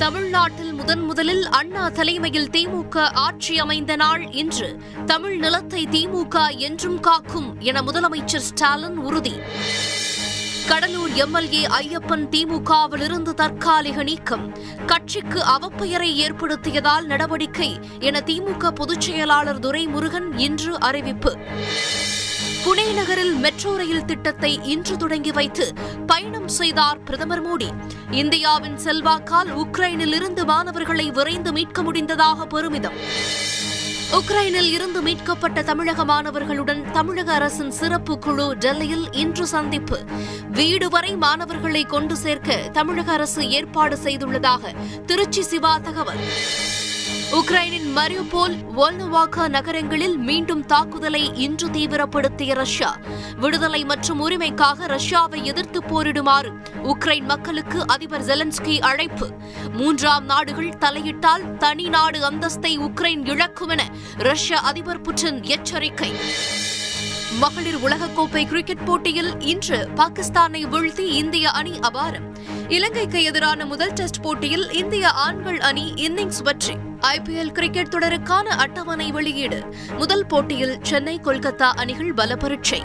தமிழ்நாட்டில் முதன் முதலில் அண்ணா தலைமையில் திமுக ஆட்சி அமைந்த நாள் இன்று. தமிழ் நிலத்தை திமுக என்றும் காக்கும் என முதலமைச்சர் ஸ்டாலின் உறுதி. கடலூர் எம்எல்ஏ ஐயப்பன் திமுகவிலிருந்து தற்காலிக நீக்கம். கட்சிக்கு அவப்பெயரை ஏற்படுத்தியதால் நடவடிக்கை என திமுக பொதுச் செயலாளர் துரைமுருகன் இன்று அறிவிப்பு. நகரில் மெட்ரோ ரயில் திட்டத்தை இன்று தொடங்கி வைத்து பயணம் செய்தார் பிரதமர் மோடி. இந்தியாவின் செல்வாக்கால் உக்ரைனில் இருந்து மாணவர்களை விரைந்து மீட்க முடிந்ததாக பெருமிதம். உக்ரைனில் இருந்து மீட்கப்பட்ட தமிழக மாணவர்களுடன் தமிழக அரசின் சிறப்பு குழு டெல்லியில் இன்று சந்திப்பு. வீடு வரை மாணவர்களை கொண்டு சேர்க்க தமிழக அரசு ஏற்பாடு செய்துள்ளதாக திருச்சி சிவா தகவல். உக்ரைனின் மரியுபோல் வோல்னோவாக்கா நகரங்களில் மீண்டும் தாக்குதலை இன்று தீவிரப்படுத்திய ரஷ்யா. விடுதலை மற்றும் உரிமைக்காக ரஷ்யாவை எதிர்த்து போரிடுமாறு உக்ரைன் மக்களுக்கு அதிபர் ஜெலன்ஸ்கி அழைப்பு. மூன்றாம் நாடுகள் தலையிட்டால் தனி நாடு அந்தஸ்தை உக்ரைன் இழக்கும் என ரஷ்ய அதிபர் புட்டின் எச்சரிக்கை. மகளிர் உலகக்கோப்பை கிரிக்கெட் போட்டியில் இன்று பாகிஸ்தானை வீழ்த்தி இந்திய அணி அபாரம். இலங்கைக்கு எதிரான முதல் டெஸ்ட் போட்டியில் இந்திய ஆண்கள் அணி இன்னிங்ஸ் வெற்றி. ஐபிஎல் கிரிக்கெட் தொடருக்கான அட்டவணை வெளியீடு. முதல் போட்டியில் சென்னை கொல்கத்தா அணிகள் பலப்பரீட்சை